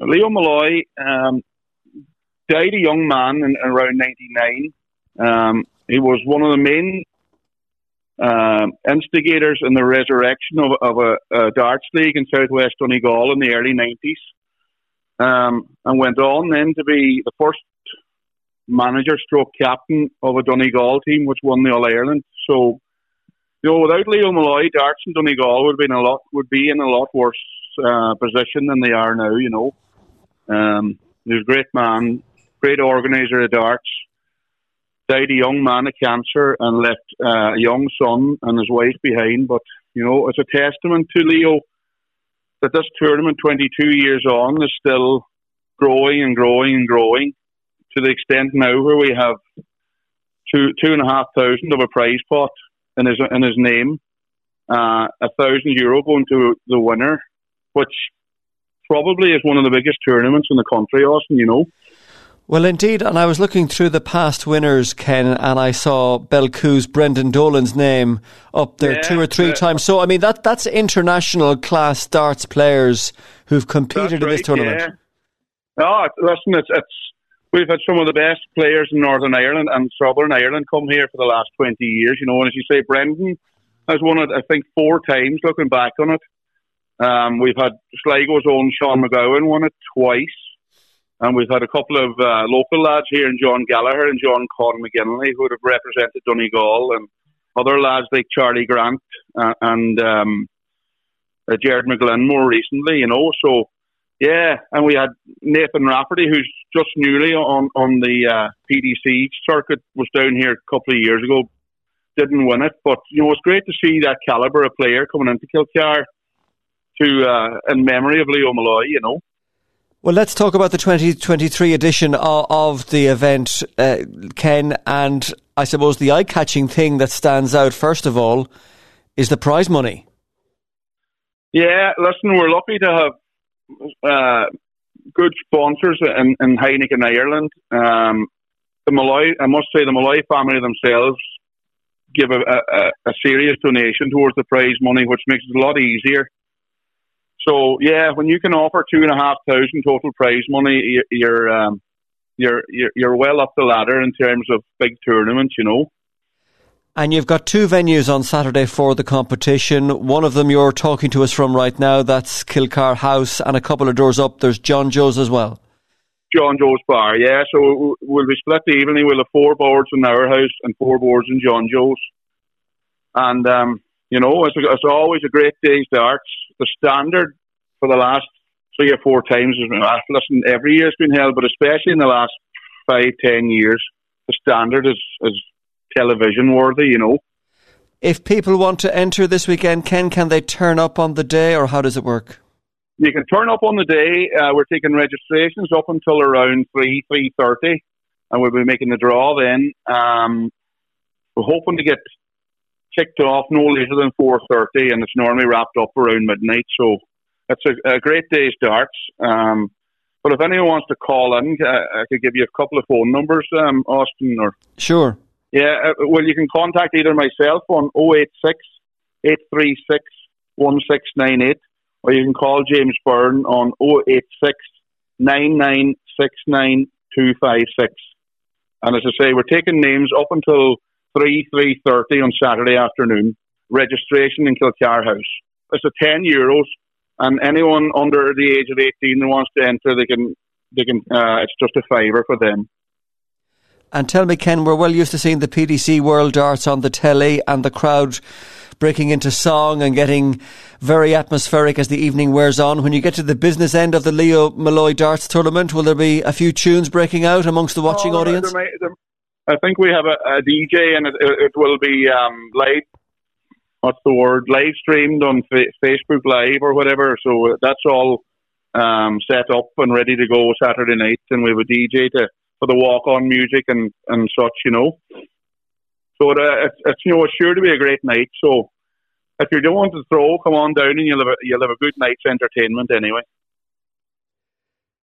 Leo Malloy, um, died a young man in, around 99. Um, he was one of the main uh, instigators in the resurrection of, of a, a, darts league in southwest Donegal in the early 90s. Um, and went on then to be the first manager stroke captain of a Donegal team which won the All Ireland. So, you know, without Leo Malloy, darts in Donegal would be in a lot would be in a lot worse uh, position than they are now. You know, um, he was a great man, great organizer of darts. Died a young man of cancer and left uh, a young son and his wife behind. But you know, it's a testament to Leo that this tournament, 22 years on, is still growing and growing and growing to the extent now where we have two two and a half thousand of a prize pot in his in his name, uh, a thousand euro going to the winner, which probably is one of the biggest tournaments in the country, Austin. You know. Well, indeed, and I was looking through the past winners, Ken, and I saw Belcoo's Brendan Dolan's name up there yeah, two or three uh, times. So, I mean, that that's international class darts players who've competed in this tournament. Yeah. No, listen, it's, it's we've had some of the best players in Northern Ireland and Southern Ireland come here for the last 20 years. You know, and as you say, Brendan has won it, I think, four times looking back on it. Um, we've had Sligo's own Sean McGowan won it twice. And we've had a couple of uh, local lads here, and John Gallagher and John Con McGinley, who have represented Donegal, and other lads like Charlie Grant uh, and um, uh, Jared McGlynn more recently, you know. So yeah, and we had Nathan Rafferty, who's just newly on on the uh, PDC circuit, was down here a couple of years ago, didn't win it, but you know it's great to see that caliber of player coming into Kilcar to uh, in memory of Leo Malloy, you know. Well, let's talk about the 2023 edition of, of the event, uh, Ken, and I suppose the eye-catching thing that stands out first of all is the prize money. Yeah, listen, we're lucky to have uh, good sponsors in, in Heineken Ireland. Um, the Malloy, I must say, the Malloy family themselves give a, a, a, serious donation towards the prize money, which makes it a lot easier. So yeah, when you can offer two and a half thousand total prize money, you're um, you're, you're you're well up the ladder in terms of big tournaments, you know. And you've got two venues on Saturday for the competition. One of them you're talking to us from right now, that's Kilcar House, and a couple of doors up, there's John Joe's as well. John Joe's Bar, yeah. So we'll be split evenly. We'll have four boards in our house and four boards in John Joe's. And, um, you know, it's, it's always a great day's darts. The standard for the last three or four times has been, listen, every year has been held, but especially in the last five, ten years, the standard is, is television worthy, you know. If people want to enter this weekend, Ken, can they turn up on the day or how does it work? You can turn up on the day. Uh, we're taking registrations up until around 3, 3.30 and we'll be making the draw then. Um, we're hoping to get kicked off no later than 4.30 and it's normally wrapped up around midnight. So it's a, a great day's darts. Um, but if anyone wants to call in, uh, I could give you a couple of phone numbers, um, Austin. Or sure. Yeah, uh, well, you can contact either myself on 086 836 1698 or you can call James Byrne on 086 256. And as I say, we're taking names up until 3 3.30 on Saturday afternoon. Registration in Kilcar House. It's a 10 euros, and anyone under the age of 18 who wants to enter, they can, they can, uh, it's just a favour for them. And tell me, Ken, we're well used to seeing the PDC World Darts on the telly and the crowd breaking into song and getting very atmospheric as the evening wears on. When you get to the business end of the Leo Malloy Darts tournament, will there be a few tunes breaking out amongst the watching oh, audience? There may, there, I think we have a, a DJ and it, it will be um, live. What's the word? Live streamed on fa- Facebook Live or whatever. So that's all um, set up and ready to go Saturday night, and we have a DJ to for the walk on music and, and such, you know. So it, uh, it's, it's, you know, it's sure to be a great night. So if you're doing to throw, come on down and you'll have a, you'll have a good night's entertainment anyway.